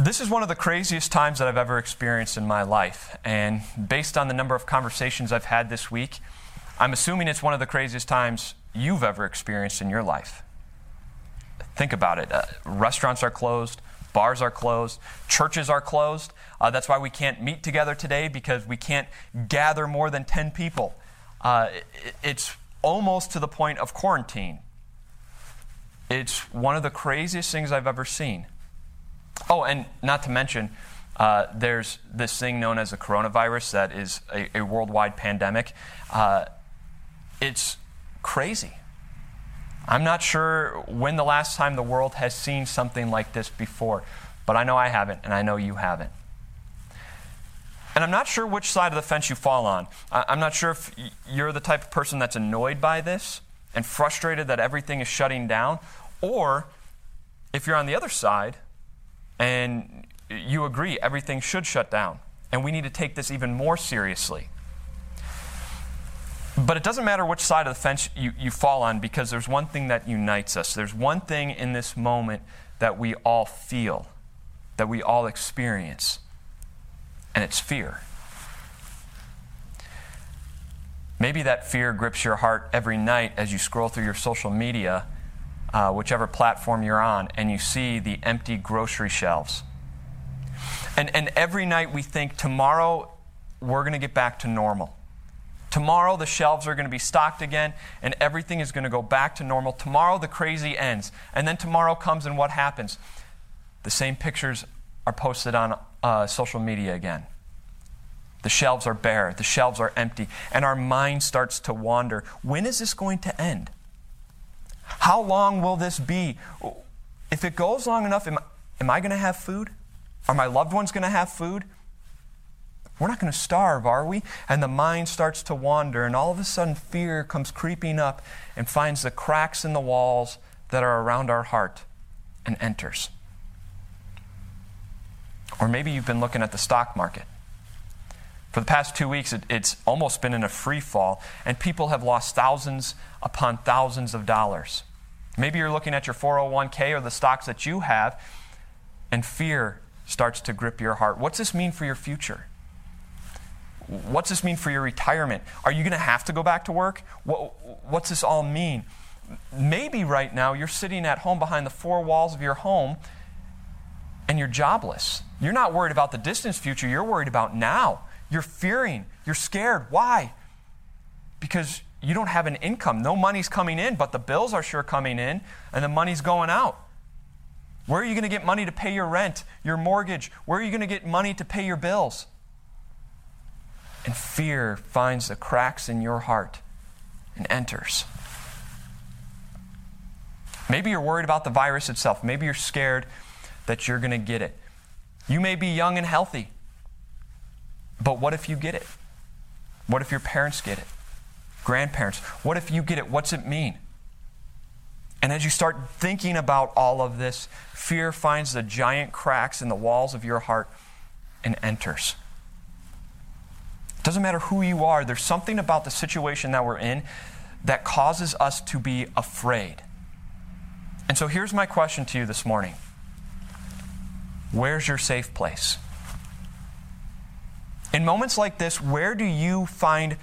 This is one of the craziest times that I've ever experienced in my life. And based on the number of conversations I've had this week, I'm assuming it's one of the craziest times you've ever experienced in your life. Think about it. Uh, restaurants are closed, bars are closed, churches are closed. Uh, that's why we can't meet together today because we can't gather more than 10 people. Uh, it, it's almost to the point of quarantine. It's one of the craziest things I've ever seen. Oh, and not to mention, uh, there's this thing known as a coronavirus that is a, a worldwide pandemic. Uh, it's crazy. I'm not sure when the last time the world has seen something like this before, but I know I haven't, and I know you haven't. And I'm not sure which side of the fence you fall on. I'm not sure if you're the type of person that's annoyed by this and frustrated that everything is shutting down, or if you're on the other side and you agree everything should shut down and we need to take this even more seriously. But it doesn't matter which side of the fence you, you fall on because there's one thing that unites us. There's one thing in this moment that we all feel, that we all experience, and it's fear. Maybe that fear grips your heart every night as you scroll through your social media uh, whichever platform you're on, and you see the empty grocery shelves. And, and every night we think, tomorrow we're going to get back to normal. Tomorrow the shelves are going to be stocked again and everything is going to go back to normal. Tomorrow the crazy ends. And then tomorrow comes and what happens? The same pictures are posted on uh, social media again. The shelves are bare, the shelves are empty, and our mind starts to wander. When is this going to end? How long will this be? If it goes long enough, am, am I going to have food? Are my loved ones going to have food? We're not going to starve, are we? And the mind starts to wander, and all of a sudden, fear comes creeping up and finds the cracks in the walls that are around our heart and enters. Or maybe you've been looking at the stock market. For the past two weeks, it, it's almost been in a free fall, and people have lost thousands upon thousands of dollars. Maybe you're looking at your 401k or the stocks that you have, and fear starts to grip your heart. What's this mean for your future? What's this mean for your retirement? Are you going to have to go back to work? What, what's this all mean? Maybe right now you're sitting at home behind the four walls of your home and you're jobless. You're not worried about the distant future, you're worried about now. You're fearing. You're scared. Why? Because you don't have an income. No money's coming in, but the bills are sure coming in, and the money's going out. Where are you going to get money to pay your rent, your mortgage? Where are you going to get money to pay your bills? And fear finds the cracks in your heart and enters. Maybe you're worried about the virus itself. Maybe you're scared that you're going to get it. You may be young and healthy. But what if you get it? What if your parents get it? Grandparents? What if you get it? What's it mean? And as you start thinking about all of this, fear finds the giant cracks in the walls of your heart and enters. It doesn't matter who you are, there's something about the situation that we're in that causes us to be afraid. And so here's my question to you this morning Where's your safe place? In moments like this, where do you find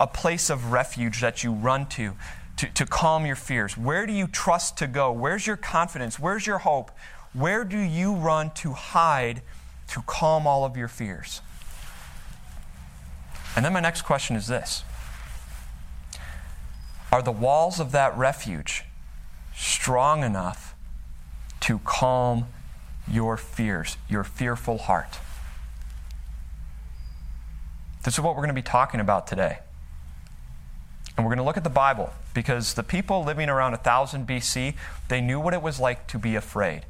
a place of refuge that you run to, to to calm your fears? Where do you trust to go? Where's your confidence? Where's your hope? Where do you run to hide to calm all of your fears? And then my next question is this Are the walls of that refuge strong enough to calm your fears, your fearful heart? This is what we're going to be talking about today. And we're going to look at the Bible because the people living around 1000 BC, they knew what it was like to be afraid.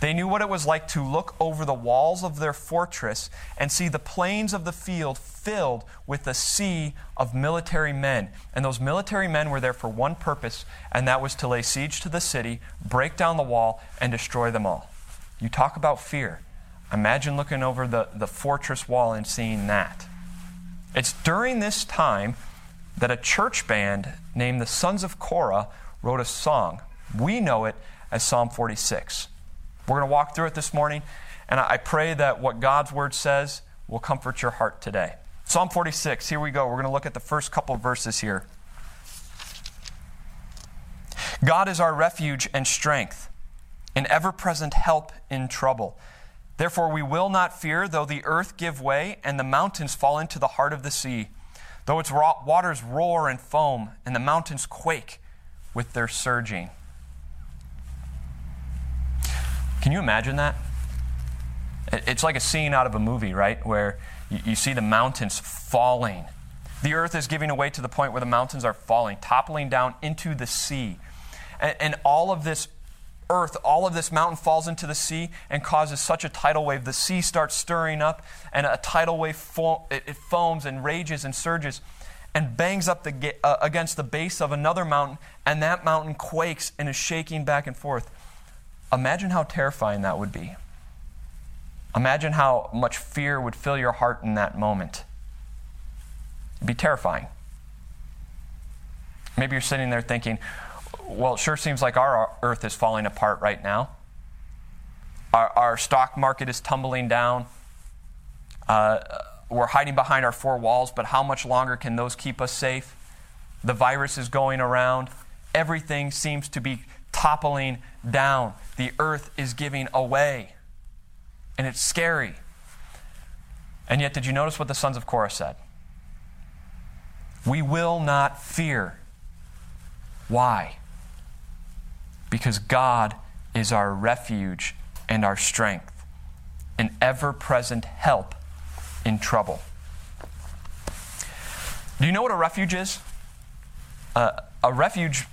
They knew what it was like to look over the walls of their fortress and see the plains of the field filled with a sea of military men. And those military men were there for one purpose, and that was to lay siege to the city, break down the wall, and destroy them all. You talk about fear. Imagine looking over the, the fortress wall and seeing that. It's during this time that a church band named the Sons of Korah wrote a song. We know it as Psalm 46. We're going to walk through it this morning, And I pray that what God's word says will comfort your heart today. Psalm 46, here we go. We're going to look at the first couple verses here. God is our refuge and strength, an ever present help in trouble. Therefore, we will not fear, though the earth give way and the mountains fall into the heart of the sea, though its waters roar and foam and the mountains quake with their surging. Can you imagine that? It's like a scene out of a movie, right? Where you, see the mountains falling. The earth is giving away to the point where the mountains are falling, toppling down into the sea. And, all of this earth, all of this mountain falls into the sea and causes such a tidal wave. The sea starts stirring up, and a tidal wave fo- it, foams and rages and surges and bangs up the, uh, against the base of another mountain, and that mountain quakes and is shaking back and forth. Imagine how terrifying that would be. Imagine how much fear would fill your heart in that moment. It'd be terrifying. Maybe you're sitting there thinking, well, it sure seems like our earth is falling apart right now. Our, our stock market is tumbling down. Uh, we're hiding behind our four walls, but how much longer can those keep us safe? The virus is going around. Everything seems to be toppling down. The earth is giving away. And it's scary. And yet, did you notice what the sons of Korah said? We will not fear. Why? Because God is our refuge and our strength, an ever present help in trouble. Do you know what a refuge is? Uh, a refuge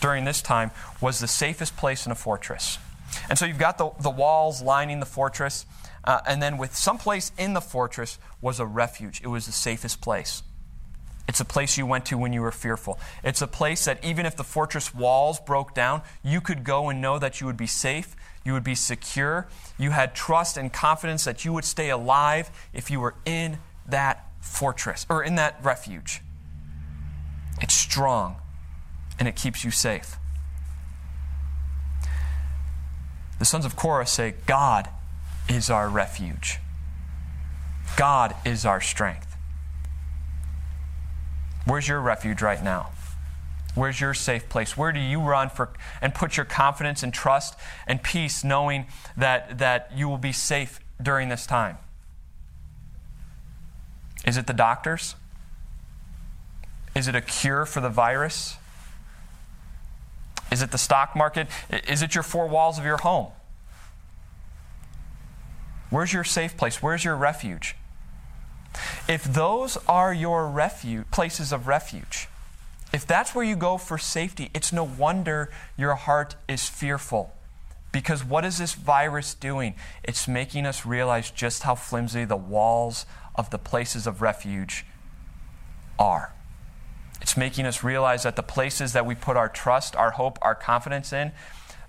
during this time was the safest place in a fortress. And so you've got the, the walls lining the fortress, uh, and then with some place in the fortress was a refuge. It was the safest place. It's a place you went to when you were fearful. It's a place that even if the fortress walls broke down, you could go and know that you would be safe, you would be secure. You had trust and confidence that you would stay alive if you were in that fortress or in that refuge. It's strong and it keeps you safe. The sons of Korah say, God is our refuge, God is our strength. Where's your refuge right now? Where's your safe place? Where do you run for and put your confidence and trust and peace knowing that, that you will be safe during this time? Is it the doctors? Is it a cure for the virus? Is it the stock market? Is it your four walls of your home? Where's your safe place? Where's your refuge? If those are your refuge, places of refuge, if that's where you go for safety, it's no wonder your heart is fearful. Because what is this virus doing? It's making us realize just how flimsy the walls of the places of refuge are. It's making us realize that the places that we put our trust, our hope, our confidence in,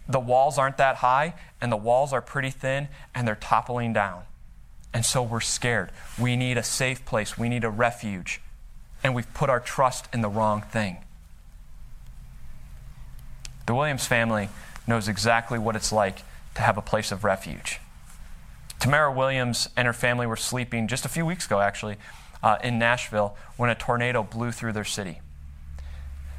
the walls aren't that high, and the walls are pretty thin, and they're toppling down. And so we're scared. We need a safe place. We need a refuge. And we've put our trust in the wrong thing. The Williams family knows exactly what it's like to have a place of refuge. Tamara Williams and her family were sleeping just a few weeks ago, actually, uh, in Nashville when a tornado blew through their city.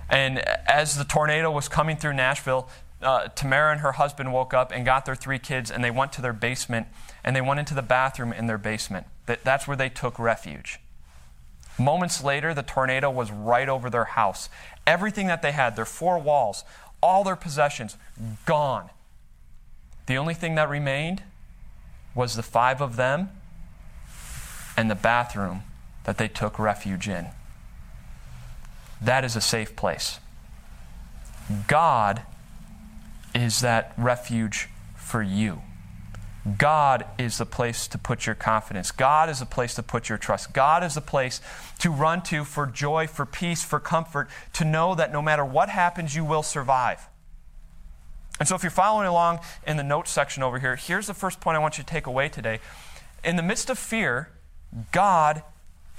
And as the tornado was coming through Nashville, uh, Tamara and her husband woke up and got their three kids, and they went to their basement and they went into the bathroom in their basement. That, that's where they took refuge. Moments later, the tornado was right over their house. Everything that they had, their four walls, all their possessions, gone. The only thing that remained was the five of them and the bathroom that they took refuge in. That is a safe place. God is that refuge for you. God is the place to put your confidence. God is the place to put your trust. God is the place to run to for joy, for peace, for comfort, to know that no matter what happens, you will survive. And so, if you're following along in the notes section over here, here's the first point I want you to take away today. In the midst of fear, God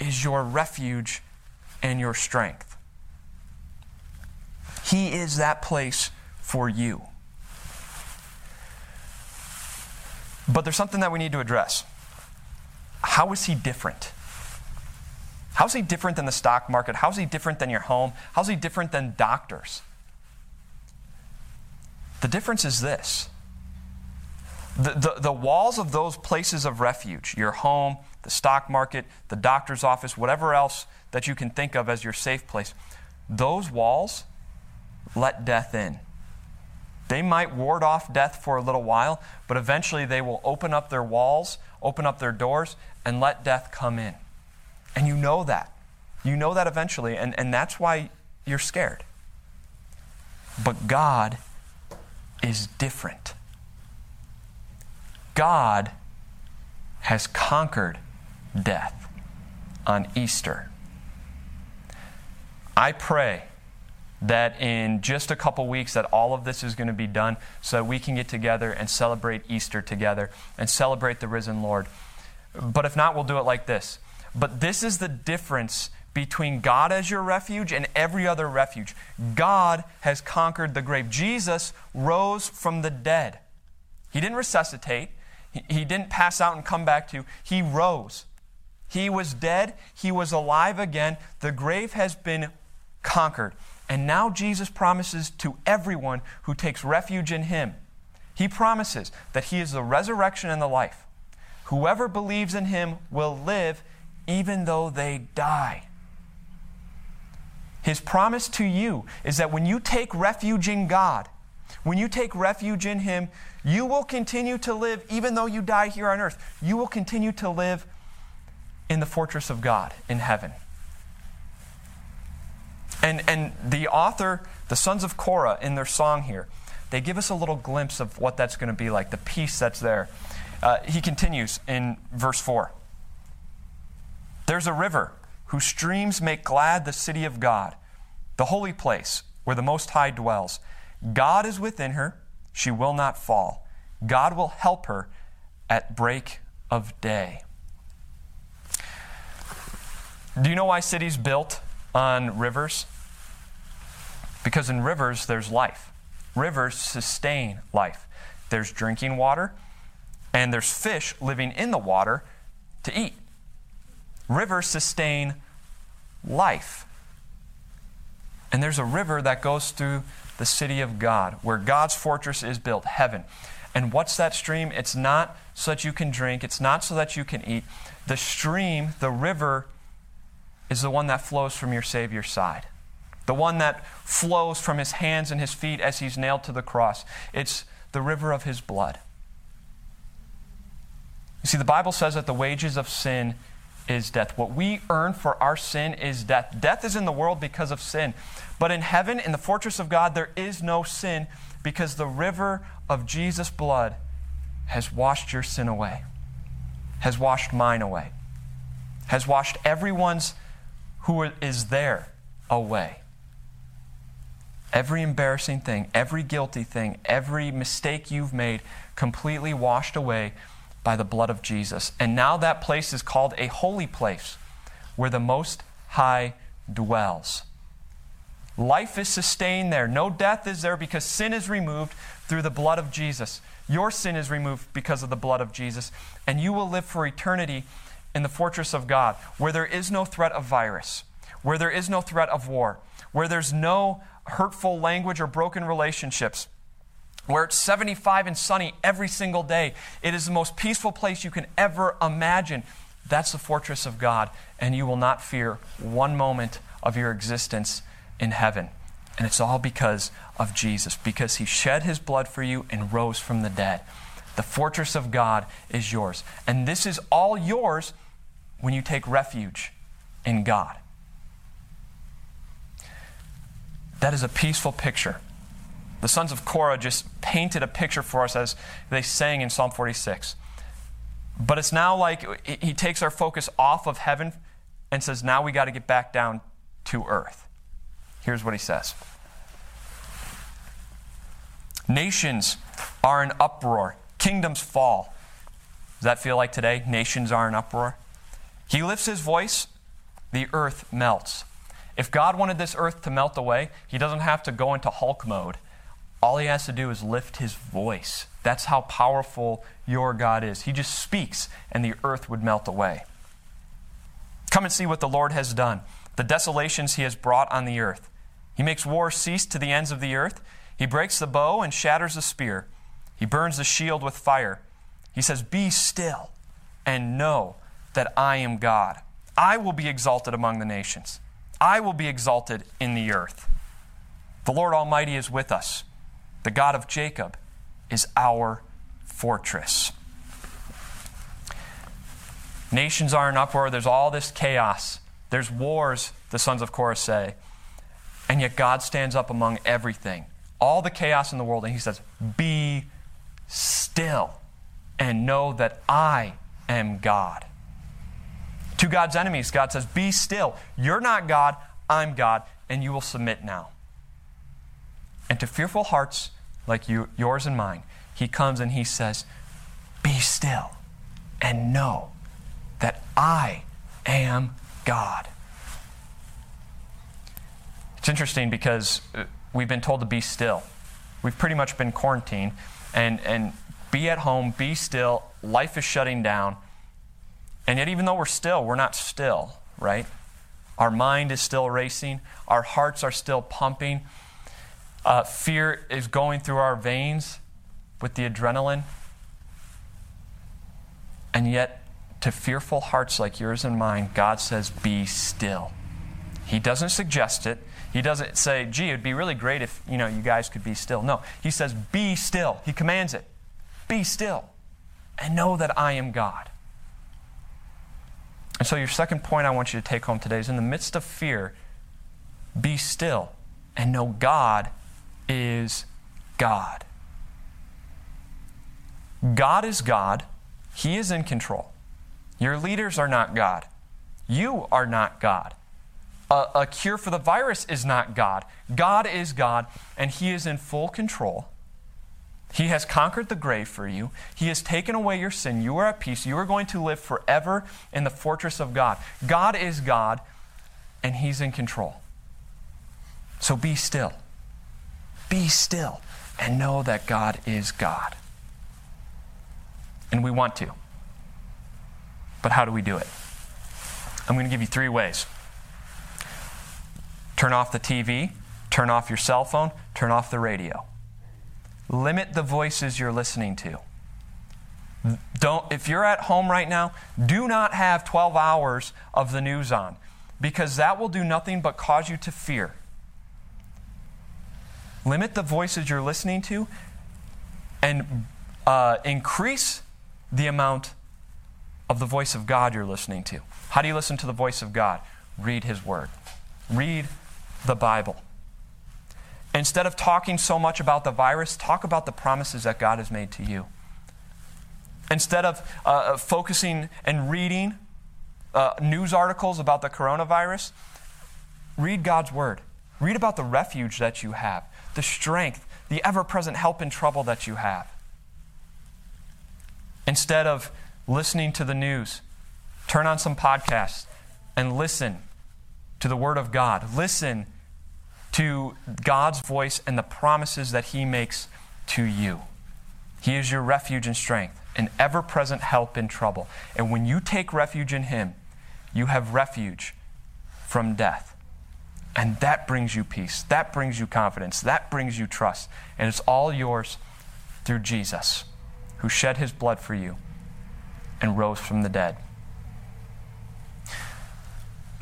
is your refuge and your strength. He is that place for you. But there's something that we need to address. How is he different? How's he different than the stock market? How's he different than your home? How's he different than doctors? The difference is this the, the, the, walls of those places of refuge, your home, the stock market, the doctor's office, whatever else that you can think of as your safe place, those walls let death in. They might ward off death for a little while, but eventually they will open up their walls, open up their doors, and let death come in. And you know that. You know that eventually, and, and that's why you're scared. But God is different. God has conquered death on Easter. I pray that in just a couple weeks that all of this is going to be done so that we can get together and celebrate Easter together and celebrate the risen Lord. But if not, we'll do it like this. But this is the difference between God as your refuge and every other refuge. God has conquered the grave. Jesus rose from the dead. He didn't resuscitate, he didn't pass out and come back to you. He rose. He was dead, he was alive again. The grave has been conquered. And now Jesus promises to everyone who takes refuge in him, he promises that he is the resurrection and the life. Whoever believes in him will live even though they die. His promise to you is that when you take refuge in God, when you take refuge in Him, you will continue to live, even though you die here on earth. You will continue to live in the fortress of God in heaven. And, and the author, the sons of Korah, in their song here, they give us a little glimpse of what that's going to be like, the peace that's there. Uh, he continues in verse 4 There's a river whose streams make glad the city of God, the holy place where the Most High dwells. God is within her, she will not fall. God will help her at break of day. Do you know why cities built on rivers? Because in rivers, there's life. Rivers sustain life. There's drinking water, and there's fish living in the water to eat. Rivers sustain life. And there's a river that goes through the city of God, where God's fortress is built, heaven. And what's that stream? It's not so that you can drink, it's not so that you can eat. The stream, the river, is the one that flows from your Savior's side, the one that flows from his hands and his feet as he's nailed to the cross. It's the river of his blood. You see, the Bible says that the wages of sin is death. What we earn for our sin is death. Death is in the world because of sin. But in heaven, in the fortress of God, there is no sin because the river of Jesus' blood has washed your sin away, has washed mine away, has washed everyone's who is there away. Every embarrassing thing, every guilty thing, every mistake you've made, completely washed away by the blood of Jesus. And now that place is called a holy place where the Most High dwells. Life is sustained there. No death is there because sin is removed through the blood of Jesus. Your sin is removed because of the blood of Jesus. And you will live for eternity in the fortress of God, where there is no threat of virus, where there is no threat of war, where there's no hurtful language or broken relationships, where it's 75 and sunny every single day. It is the most peaceful place you can ever imagine. That's the fortress of God, and you will not fear one moment of your existence in heaven. And it's all because of Jesus, because he shed his blood for you and rose from the dead. The fortress of God is yours. And this is all yours when you take refuge in God. That is a peaceful picture. The sons of Korah just painted a picture for us as they sang in Psalm 46. But it's now like he takes our focus off of heaven and says, now we got to get back down to earth. Here's what he says Nations are in uproar, kingdoms fall. Does that feel like today? Nations are in uproar. He lifts his voice, the earth melts. If God wanted this earth to melt away, he doesn't have to go into Hulk mode all he has to do is lift his voice. That's how powerful your God is. He just speaks, and the earth would melt away. Come and see what the Lord has done, the desolations he has brought on the earth. He makes war cease to the ends of the earth. He breaks the bow and shatters the spear. He burns the shield with fire. He says, Be still and know that I am God. I will be exalted among the nations, I will be exalted in the earth. The Lord Almighty is with us. The God of Jacob is our fortress. Nations are in uproar. There's all this chaos. There's wars, the sons of Korah say. And yet God stands up among everything, all the chaos in the world, and He says, Be still and know that I am God. To God's enemies, God says, Be still. You're not God, I'm God, and you will submit now. And to fearful hearts like you, yours and mine, He comes and He says, Be still and know that I am God. It's interesting because uh, we've been told to be still. We've pretty much been quarantined and, and be at home, be still. Life is shutting down. And yet, even though we're still, we're not still, right? Our mind is still racing, our hearts are still pumping. Uh, fear is going through our veins with the adrenaline. And yet, to fearful hearts like yours and mine, God says, Be still. He doesn't suggest it. He doesn't say, gee, it'd be really great if, you know, you guys could be still. No, he says, be still. He commands it. Be still and know that I am God. And so your second point I want you to take home today is in the midst of fear, be still and know God is God. God is God. He is in control. Your leaders are not God. You are not God. A, a, cure for the virus is not God. God is God, and He is in full control. He has conquered the grave for you. He has taken away your sin. You are at peace. You are going to live forever in the fortress of God. God is God, and He's in control. So be still. Be still and know that God is God. And we want to. But how do we do it? I'm going to give you three ways turn off the TV, turn off your cell phone, turn off the radio. Limit the voices you're listening to. Don't, if you're at home right now, do not have 12 hours of the news on because that will do nothing but cause you to fear. Limit the voices you're listening to and uh, increase the amount of the voice of God you're listening to. How do you listen to the voice of God? Read His Word. Read the Bible. Instead of talking so much about the virus, talk about the promises that God has made to you. Instead of uh, uh focusing and reading uh, news articles about the coronavirus, read God's Word. Read about the refuge that you have, the strength, the ever present help in trouble that you have. Instead of listening to the news, turn on some podcasts and listen to the Word of God. Listen to God's voice and the promises that He makes to you. He is your refuge and strength, an ever present help in trouble. And when you take refuge in Him, you have refuge from death. And that brings you peace. That brings you confidence. That brings you trust. And it's all yours through Jesus, who shed His blood for you and rose from the dead.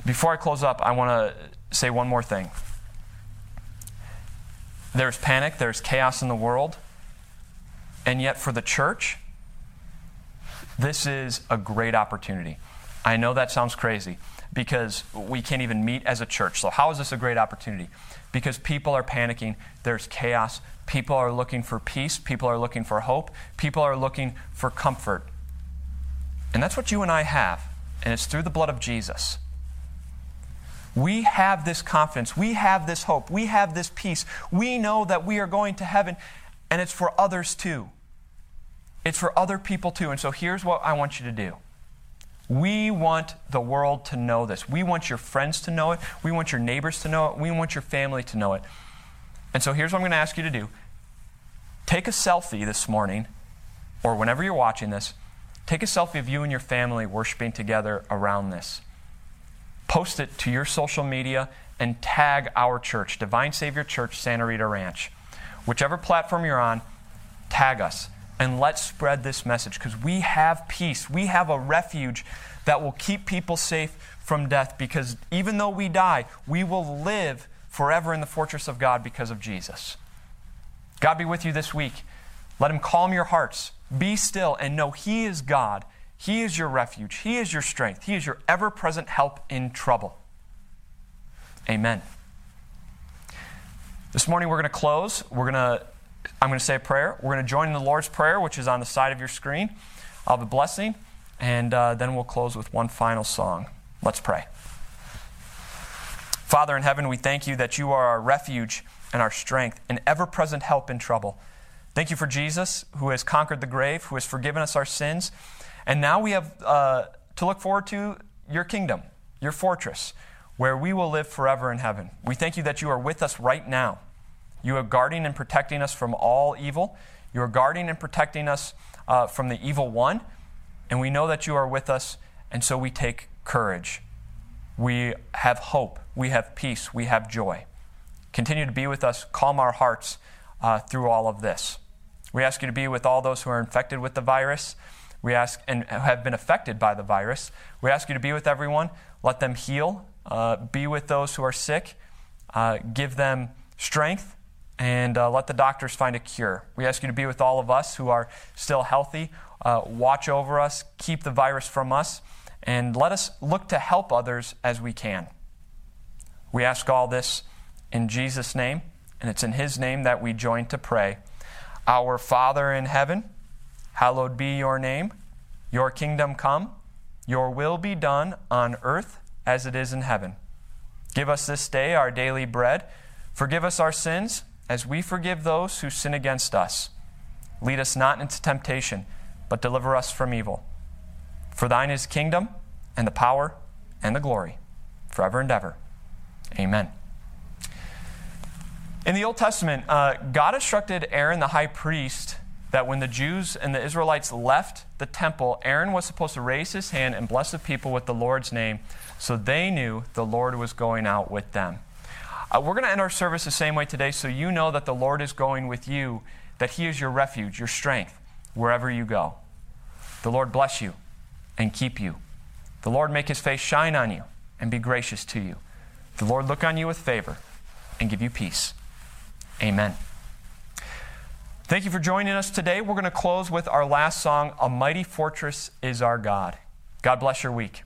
Before I close up, I want to say one more thing. There's panic, there's chaos in the world, and yet for the church, this is a great opportunity. I know that sounds crazy because we can't even meet as a church. So, how is this a great opportunity? Because people are panicking, there's chaos, people are looking for peace, people are looking for hope, people are looking for comfort. And that's what you and I have, and it's through the blood of Jesus. We have this confidence, we have this hope, we have this peace. We know that we are going to heaven, and it's for others too. It's for other people too. And so here's what I want you to do. We want the world to know this. We want your friends to know it. We want your neighbors to know it. We want your family to know it. And so here's what I'm going to ask you to do take a selfie this morning, or whenever you're watching this, take a selfie of you and your family worshiping together around this. Post it to your social media and tag our church, Divine Savior Church, Santa Rita Ranch. Whichever platform you're on, tag us and let's spread this message because we have peace. We have a refuge that will keep people safe from death because even though we die, we will live forever in the fortress of God because of Jesus. God be with you this week. Let Him calm your hearts. Be still and know He is God. He is your refuge. He is your strength. He is your ever present help in trouble. Amen. This morning we're going to close. We're going to I'm going to say a prayer. We're going to join in the Lord's Prayer, which is on the side of your screen. I'll a blessing, and uh, then we'll close with one final song. Let's pray. Father in heaven, we thank you that you are our refuge and our strength, an ever present help in trouble. Thank you for Jesus, who has conquered the grave, who has forgiven us our sins. And now we have uh, to look forward to your kingdom, your fortress, where we will live forever in heaven. We thank you that you are with us right now. You are guarding and protecting us from all evil. You are guarding and protecting us uh, from the evil one. And we know that you are with us, and so we take courage. We have hope. We have peace. We have joy. Continue to be with us. Calm our hearts uh, through all of this. We ask you to be with all those who are infected with the virus. We ask and have been affected by the virus. We ask you to be with everyone. Let them heal. Uh, be with those who are sick. Uh, give them strength and uh, let the doctors find a cure. We ask you to be with all of us who are still healthy. Uh, watch over us, keep the virus from us, and let us look to help others as we can. We ask all this in Jesus' name, and it's in His name that we join to pray. Our Father in heaven, hallowed be your name. Your kingdom come, your will be done on earth as it is in heaven. Give us this day our daily bread. Forgive us our sins as we forgive those who sin against us. Lead us not into temptation, but deliver us from evil. For thine is kingdom, and the power, and the glory, forever and ever. Amen. In the Old Testament, uh, God instructed Aaron the high priest that when the Jews and the Israelites left the temple, Aaron was supposed to raise his hand and bless the people with the Lord's name so they knew the Lord was going out with them. Uh, we're going to end our service the same way today so you know that the Lord is going with you, that He is your refuge, your strength, wherever you go. The Lord bless you and keep you. The Lord make His face shine on you and be gracious to you. The Lord look on you with favor and give you peace. Amen. Thank you for joining us today. We're going to close with our last song, A Mighty Fortress is Our God. God bless your week.